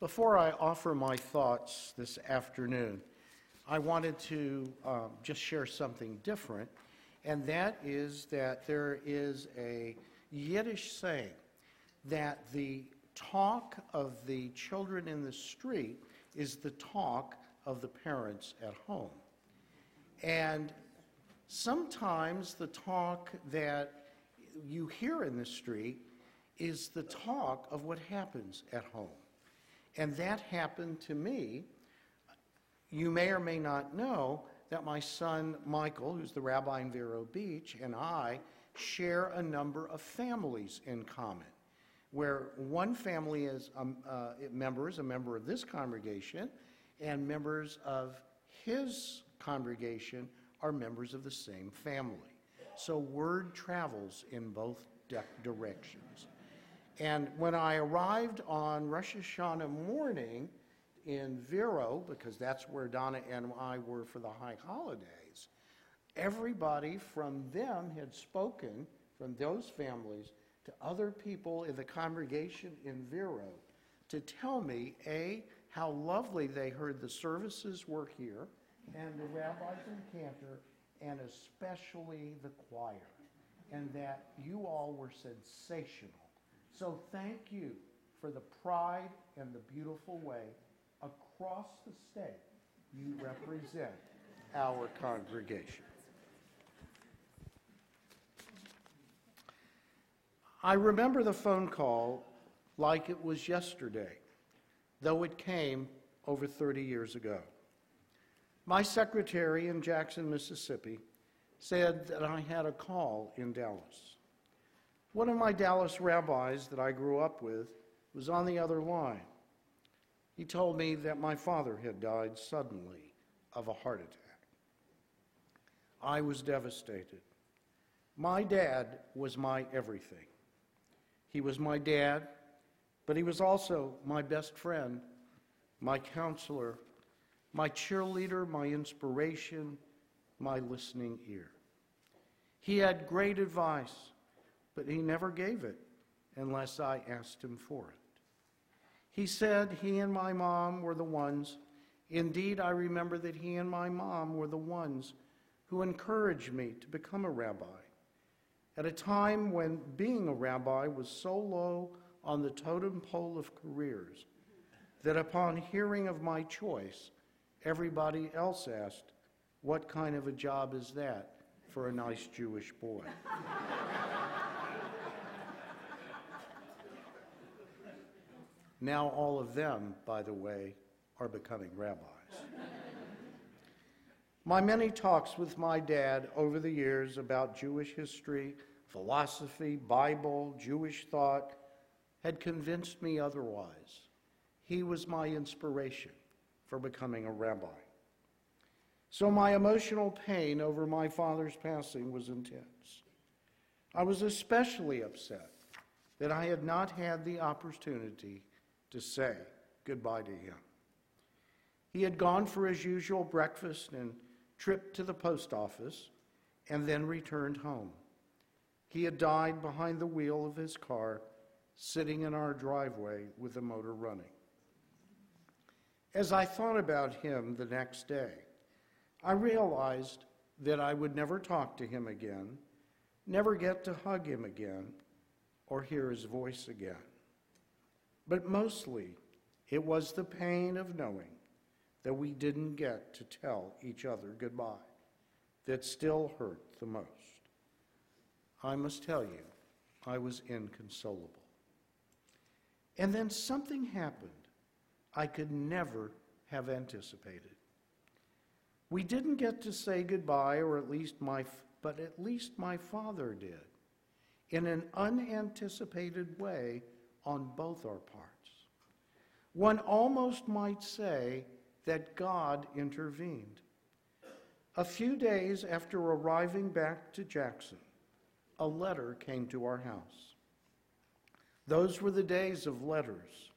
Before I offer my thoughts this afternoon, I wanted to um, just share something different, and that is that there is a Yiddish saying that the talk of the children in the street is the talk of the parents at home. And sometimes the talk that you hear in the street is the talk of what happens at home. And that happened to me. You may or may not know that my son Michael, who's the rabbi in Vero Beach, and I share a number of families in common, where one family is a, um, uh, member is a member of this congregation, and members of his congregation are members of the same family. So word travels in both directions. And when I arrived on Rosh Hashanah morning in Vero, because that's where Donna and I were for the high holidays, everybody from them had spoken, from those families, to other people in the congregation in Vero to tell me, A, how lovely they heard the services were here, and the rabbis and cantor, and especially the choir, and that you all were sensational. So thank you for the pride and the beautiful way across the state you represent our congregation. I remember the phone call like it was yesterday, though it came over 30 years ago. My secretary in Jackson, Mississippi, said that I had a call in Dallas. One of my Dallas rabbis that I grew up with was on the other line. He told me that my father had died suddenly of a heart attack. I was devastated. My dad was my everything. He was my dad, but he was also my best friend, my counselor, my cheerleader, my inspiration, my listening ear. He had great advice but he never gave it unless I asked him for it. He said he and my mom were the ones, indeed, I remember that he and my mom were the ones who encouraged me to become a rabbi. At a time when being a rabbi was so low on the totem pole of careers that upon hearing of my choice, everybody else asked, What kind of a job is that for a nice Jewish boy? Now, all of them, by the way, are becoming rabbis. my many talks with my dad over the years about Jewish history, philosophy, Bible, Jewish thought had convinced me otherwise. He was my inspiration for becoming a rabbi. So my emotional pain over my father's passing was intense. I was especially upset that I had not had the opportunity to say goodbye to him. He had gone for his usual breakfast and trip to the post office and then returned home. He had died behind the wheel of his car, sitting in our driveway with the motor running. As I thought about him the next day, I realized that I would never talk to him again, never get to hug him again, or hear his voice again. But mostly, it was the pain of knowing that we didn't get to tell each other goodbye that still hurt the most. I must tell you, I was inconsolable. And then something happened I could never have anticipated. We didn't get to say goodbye, or at least my, but at least my father did, in an unanticipated way on both our parts. One almost might say that God intervened. A few days after arriving back to Jackson, a letter came to our house. Those were the days of letters.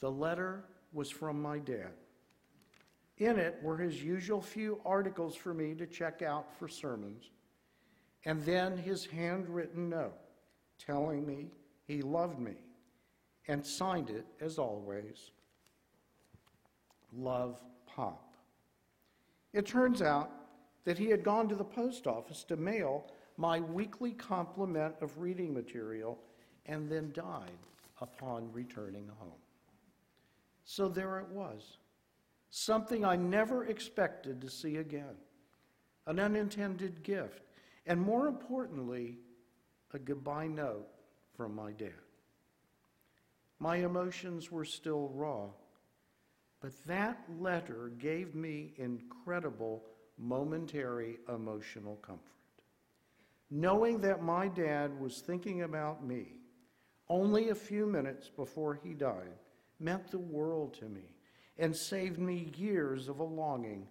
The letter was from my dad. In it were his usual few articles for me to check out for sermons, and then his handwritten note telling me he loved me and signed it, as always, Love Pop. It turns out that he had gone to the post office to mail my weekly complement of reading material and then died upon returning home. So there it was, something I never expected to see again, an unintended gift, and more importantly, a goodbye note from my dad. My emotions were still raw, but that letter gave me incredible momentary emotional comfort. Knowing that my dad was thinking about me only a few minutes before he died meant the world to me and saved me years of a longing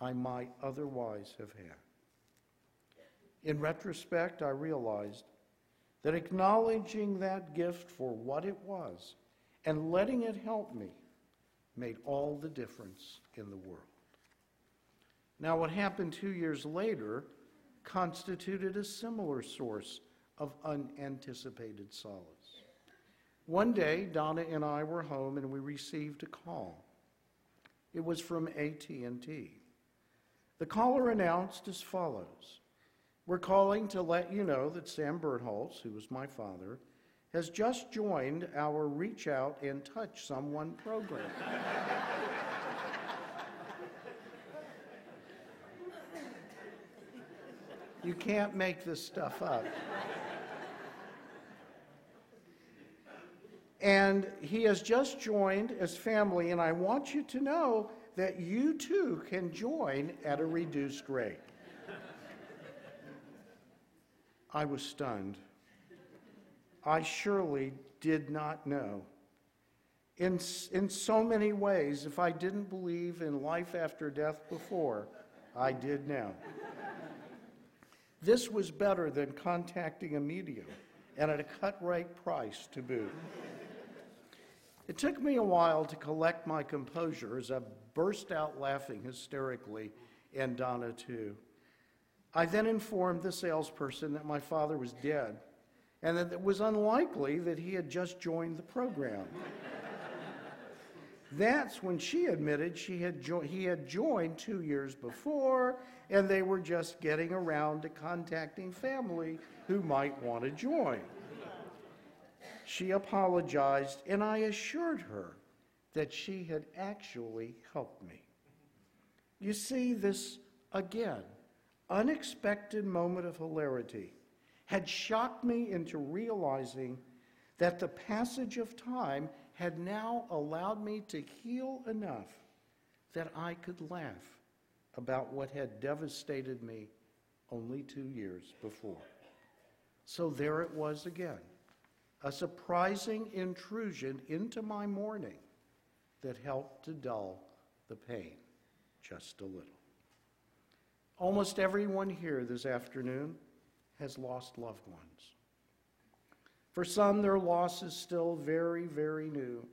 I might otherwise have had. In retrospect, I realized that acknowledging that gift for what it was and letting it help me made all the difference in the world. Now, what happened two years later constituted a similar source of unanticipated solace. One day, Donna and I were home and we received a call. It was from AT&T. The caller announced as follows: We're calling to let you know that Sam Birnholz, who was my father, has just joined our Reach Out and Touch Someone program. you can't make this stuff up. And he has just joined as family, and I want you to know that you too can join at a reduced rate. I was stunned. I surely did not know. In, in so many ways, if I didn't believe in life after death before, I did now. This was better than contacting a medium and at a cut rate price to boot. It took me a while to collect my composure as I burst out laughing hysterically, and Donna too. I then informed the salesperson that my father was dead and that it was unlikely that he had just joined the program. That's when she admitted she had jo- he had joined two years before, and they were just getting around to contacting family who might want to join. She apologized, and I assured her that she had actually helped me. You see, this again, unexpected moment of hilarity had shocked me into realizing that the passage of time had now allowed me to heal enough that I could laugh about what had devastated me only two years before. So there it was again a surprising intrusion into my mourning that helped to dull the pain just a little. Almost everyone here this afternoon has lost loved ones. For some, their loss is still very, very new,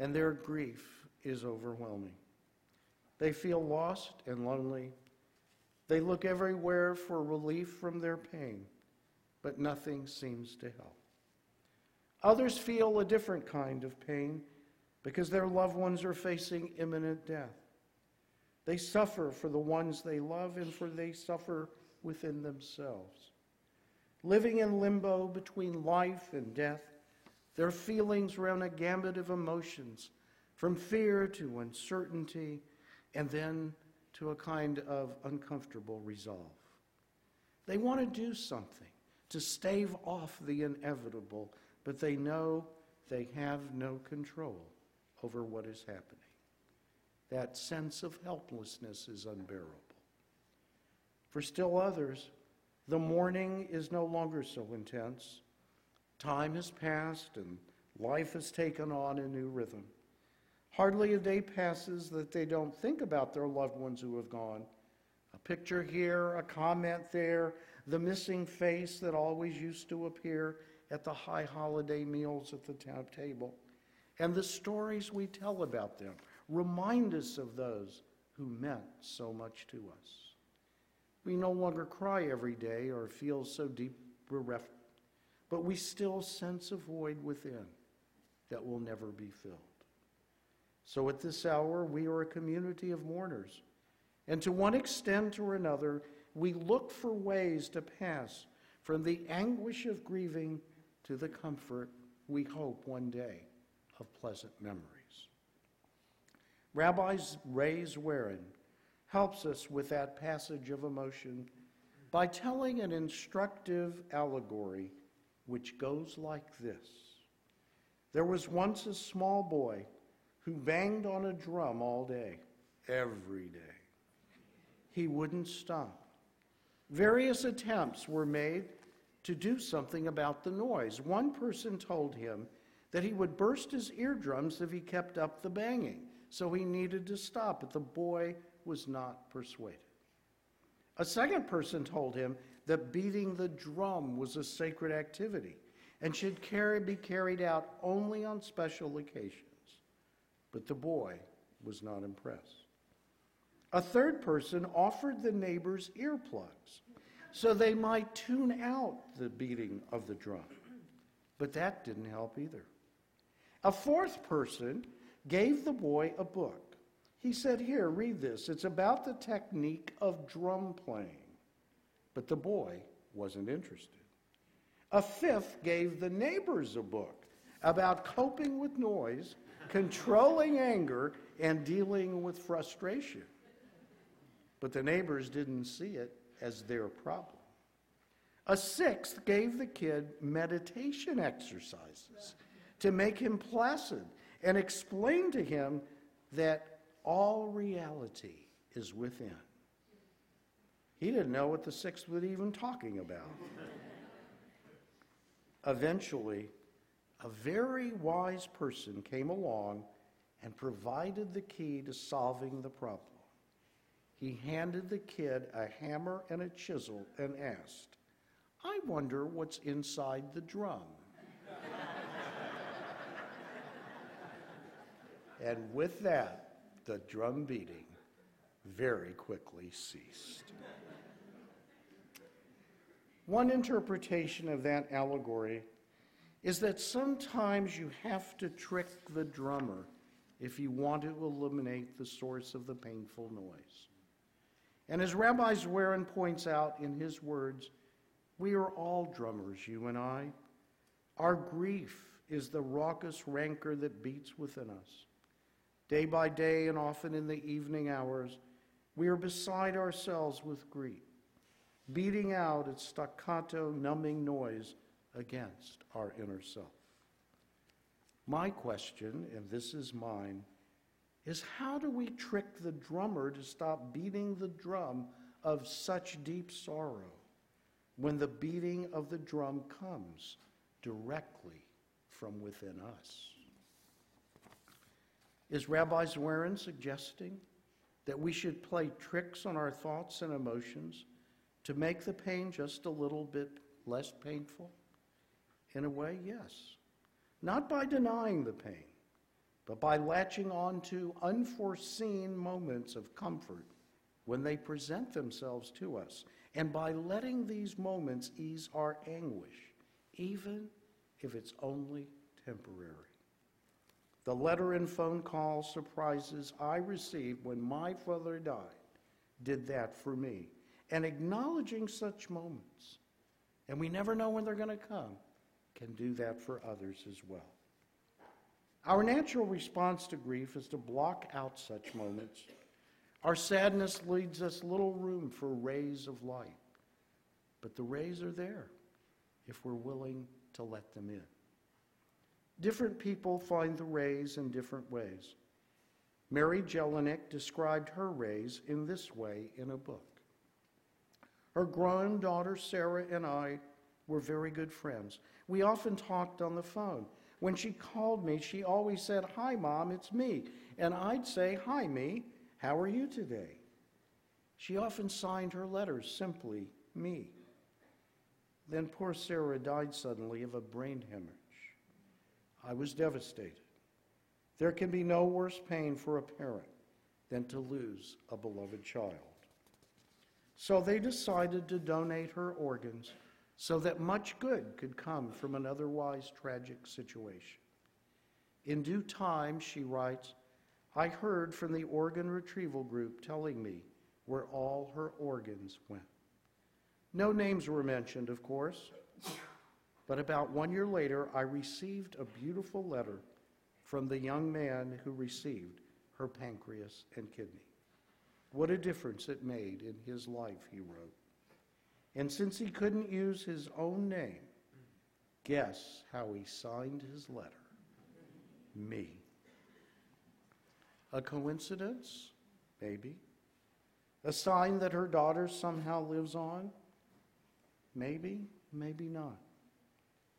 and their grief is overwhelming. They feel lost and lonely. They look everywhere for relief from their pain, but nothing seems to help. Others feel a different kind of pain because their loved ones are facing imminent death. They suffer for the ones they love and for they suffer within themselves. Living in limbo between life and death, their feelings run a gamut of emotions, from fear to uncertainty, and then to a kind of uncomfortable resolve. They want to do something to stave off the inevitable but they know they have no control over what is happening. That sense of helplessness is unbearable. For still others, the mourning is no longer so intense. Time has passed and life has taken on a new rhythm. Hardly a day passes that they don't think about their loved ones who have gone. A picture here, a comment there, the missing face that always used to appear at the high holiday meals at the table. And the stories we tell about them remind us of those who meant so much to us. We no longer cry every day or feel so deep bereft, but we still sense a void within, that will never be filled. So at this hour, we are a community of mourners. And to one extent or another, we look for ways to pass from the anguish of grieving to the comfort, we hope one day, of pleasant memories. Rabbi Ray Zwerin helps us with that passage of emotion by telling an instructive allegory which goes like this There was once a small boy who banged on a drum all day, every day. He wouldn't stop. Various attempts were made to do something about the noise. One person told him that he would burst his eardrums if he kept up the banging, so he needed to stop, but the boy was not persuaded. A second person told him that beating the drum was a sacred activity and should carry, be carried out only on special occasions. But the boy was not impressed. A third person offered the neighbors earplugs so they might tune out the beating of the drum. But that didn't help either. A fourth person gave the boy a book he said, Here, read this. It's about the technique of drum playing. But the boy wasn't interested. A fifth gave the neighbors a book about coping with noise, controlling anger, and dealing with frustration. But the neighbors didn't see it as their problem. A sixth gave the kid meditation exercises to make him placid and explain to him that all reality is within. He didn't know what the sixth was even talking about. Eventually, a very wise person came along and provided the key to solving the problem. He handed the kid a hammer and a chisel and asked, I wonder what's inside the drum. And with that, the drum beating very quickly ceased. One interpretation of that allegory is that sometimes you have to trick the drummer if you want to eliminate the source of the painful noise. And as Rabbi Zwerin points out in his words, we are all drummers, you and I. Our grief is the raucous rancor that beats within us. Day by day and often in the evening hours, we are beside ourselves with grief, beating out its staccato, numbing noise against our inner self. My question, and this is mine, is how do we trick the drummer to stop beating the drum of such deep sorrow when the beating of the drum comes directly from within us? Is Rabbi Zwerin suggesting that we should play tricks on our thoughts and emotions to make the pain just a little bit less painful? In a way, yes. Not by denying the pain, but by latching on to unforeseen moments of comfort when they present themselves to us, and by letting these moments ease our anguish, even if it's only temporary. The letter and phone call surprises I received when my father died did that for me. And acknowledging such moments, and we never know when they're going to come, can do that for others as well. Our natural response to grief is to block out such moments. Our sadness leaves us little room for rays of light. But the rays are there if we're willing to let them in. Different people find the rays in different ways. Mary Jelinek described her rays in this way in a book. Her granddaughter Sarah and I were very good friends. We often talked on the phone. When she called me, she always said, Hi, Mom, it's me. And I'd say, Hi, me, how are you today? She often signed her letters simply, Me. Then poor Sarah died suddenly of a brain hemorrhage. I was devastated. There can be no worse pain for a parent than to lose a beloved child. So they decided to donate her organs so that much good could come from an otherwise tragic situation. In due time, she writes, I heard from the organ retrieval group telling me where all her organs went. No names were mentioned, of course, but about one year later, I received a beautiful letter from the young man who received her pancreas and kidney. What a difference it made in his life, he wrote. And since he couldn't use his own name, guess how he signed his letter? Me. A coincidence? Maybe. A sign that her daughter somehow lives on? Maybe, maybe not.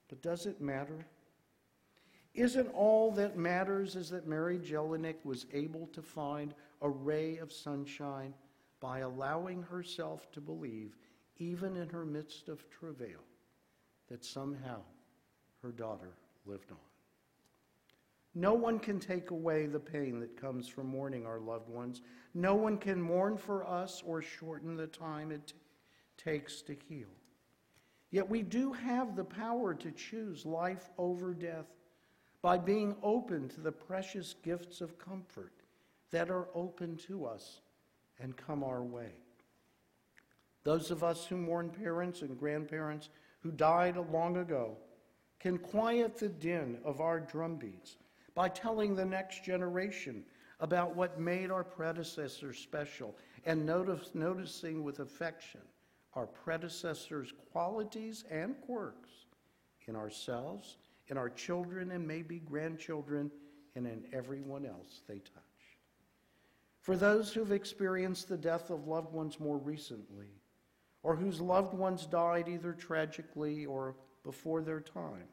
But does it matter? Isn't all that matters is that Mary Jelinek was able to find a ray of sunshine by allowing herself to believe, even in her midst of travail, that somehow her daughter lived on. No one can take away the pain that comes from mourning our loved ones. No one can mourn for us or shorten the time it t- takes to heal. Yet we do have the power to choose life over death by being open to the precious gifts of comfort that are open to us and come our way. Those of us who mourn parents and grandparents who died long ago can quiet the din of our drumbeats by telling the next generation about what made our predecessors special and notice, noticing with affection our predecessors' qualities and quirks in ourselves, in our children and maybe grandchildren, and in everyone else they touch. For those who've experienced the death of loved ones more recently, or whose loved ones died either tragically or before their time,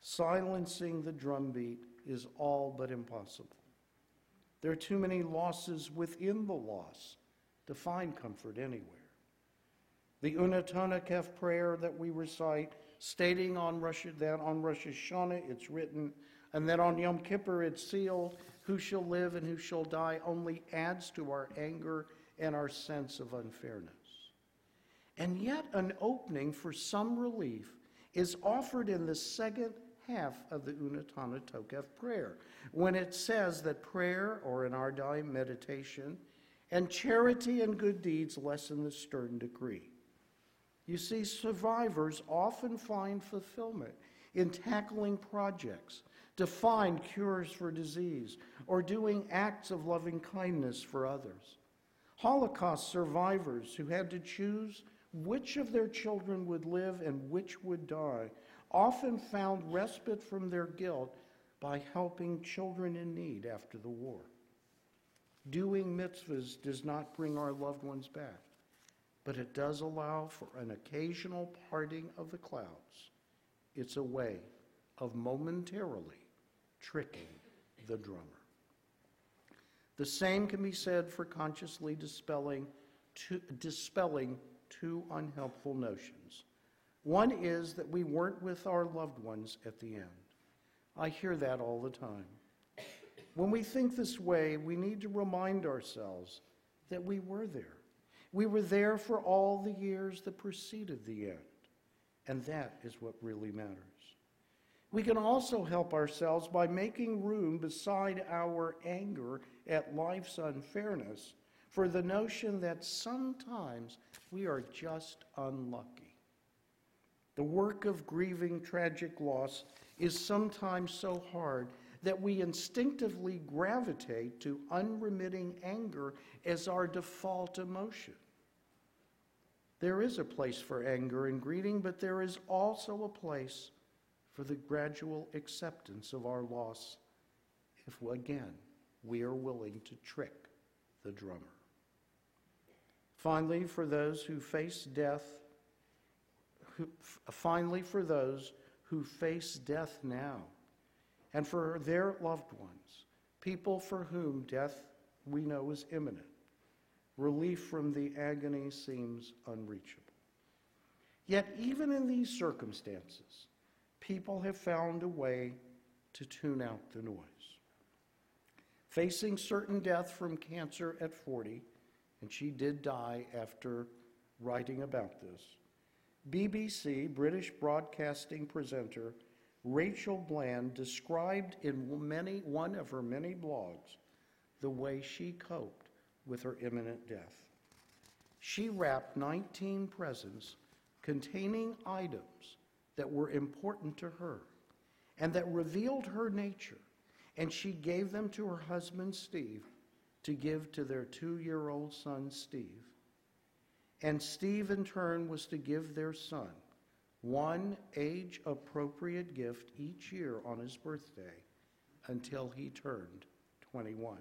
silencing the drumbeat is all but impossible. There are too many losses within the loss to find comfort anywhere. The Unetaneh Tokef prayer that we recite, stating on Rosh, that on Rosh Hashanah it's written, and that on Yom Kippur it's sealed, who shall live and who shall die, only adds to our anger and our sense of unfairness. And yet, an opening for some relief is offered in the second half of the Unetaneh Tokef prayer, when it says that prayer, or in our day, meditation, and charity and good deeds lessen the stern decree. You see, survivors often find fulfillment in tackling projects to find cures for disease or doing acts of loving kindness for others. Holocaust survivors who had to choose which of their children would live and which would die often found respite from their guilt by helping children in need after the war. Doing mitzvahs does not bring our loved ones back, but it does allow for an occasional parting of the clouds. It's a way of momentarily tricking the drummer. The same can be said for consciously dispelling two, dispelling two unhelpful notions. One is that we weren't with our loved ones at the end. I hear that all the time. When we think this way, we need to remind ourselves that we were there. We were there for all the years that preceded the end. And that is what really matters. We can also help ourselves by making room beside our anger at life's unfairness for the notion that sometimes we are just unlucky. The work of grieving tragic loss is sometimes so hard that we instinctively gravitate to unremitting anger as our default emotion. There is a place for anger and greeting, but there is also a place for the gradual acceptance of our loss if, again, we are willing to trick the drummer. Finally, for those who face death who, finally, for those who face death now, and for their loved ones, people for whom death we know is imminent, relief from the agony seems unreachable. Yet, even in these circumstances, people have found a way to tune out the noise. Facing certain death from cancer at 40, and she did die after writing about this BBC British broadcasting presenter Rachel Bland described in many, one of her many blogs the way she coped with her imminent death. She wrapped 19 presents containing items that were important to her and that revealed her nature, and she gave them to her husband Steve to give to their two year old son Steve. And Steve, in turn, was to give their son one age appropriate gift each year on his birthday until he turned 21.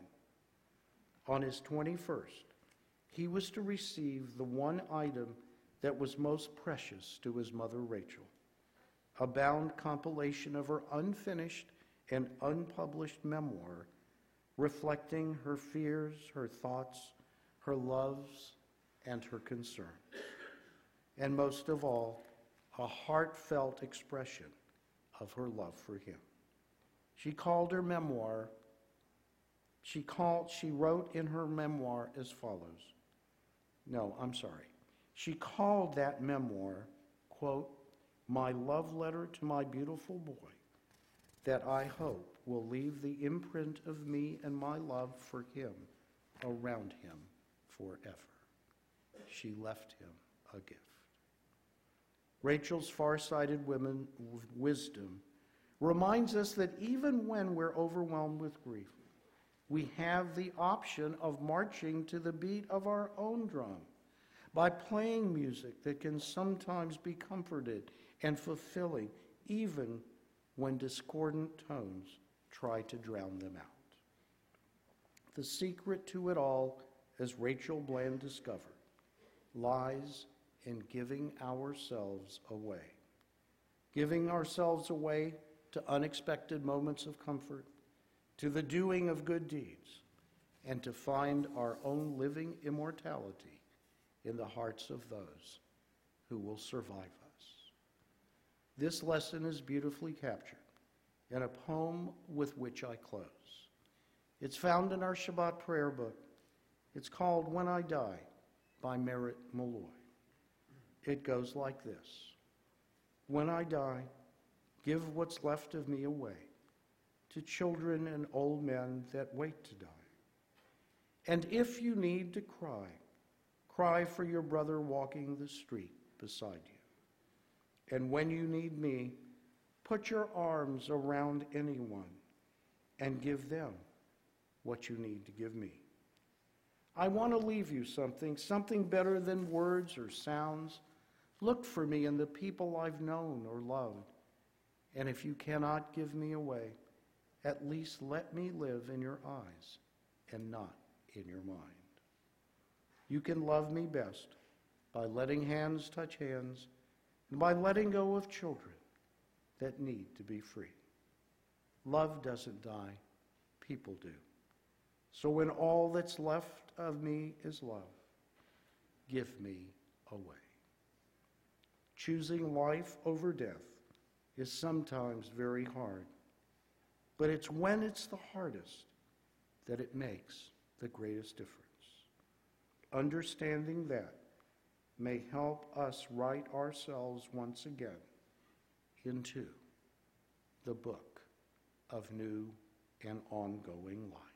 On his 21st, he was to receive the one item that was most precious to his mother Rachel a bound compilation of her unfinished and unpublished memoir reflecting her fears, her thoughts, her loves, and her concerns. And most of all, a heartfelt expression of her love for him. She called her memoir, she, called, she wrote in her memoir as follows. No, I'm sorry. She called that memoir, quote, my love letter to my beautiful boy, that I hope will leave the imprint of me and my love for him around him forever. She left him a gift. Rachel's far-sighted women wisdom reminds us that even when we're overwhelmed with grief, we have the option of marching to the beat of our own drum by playing music that can sometimes be comforted and fulfilling, even when discordant tones try to drown them out. The secret to it all, as Rachel Bland discovered, lies in giving ourselves away. Giving ourselves away to unexpected moments of comfort, to the doing of good deeds, and to find our own living immortality in the hearts of those who will survive us. This lesson is beautifully captured in a poem with which I close. It's found in our Shabbat prayer book. It's called When I Die by Merrit Malloy. It goes like this When I die, give what's left of me away to children and old men that wait to die. And if you need to cry, cry for your brother walking the street beside you. And when you need me, Put your arms around anyone and give them what you need to give me. I want to leave you something, something better than words or sounds. Look for me in the people I've known or loved. And if you cannot give me away, at least let me live in your eyes and not in your mind. You can love me best by letting hands touch hands and by letting go of children that need to be free. Love doesn't die, people do. So when all that's left of me is love, give me away. Choosing life over death is sometimes very hard, but it's when it's the hardest that it makes the greatest difference. Understanding that may help us right ourselves once again into the book of new and ongoing life.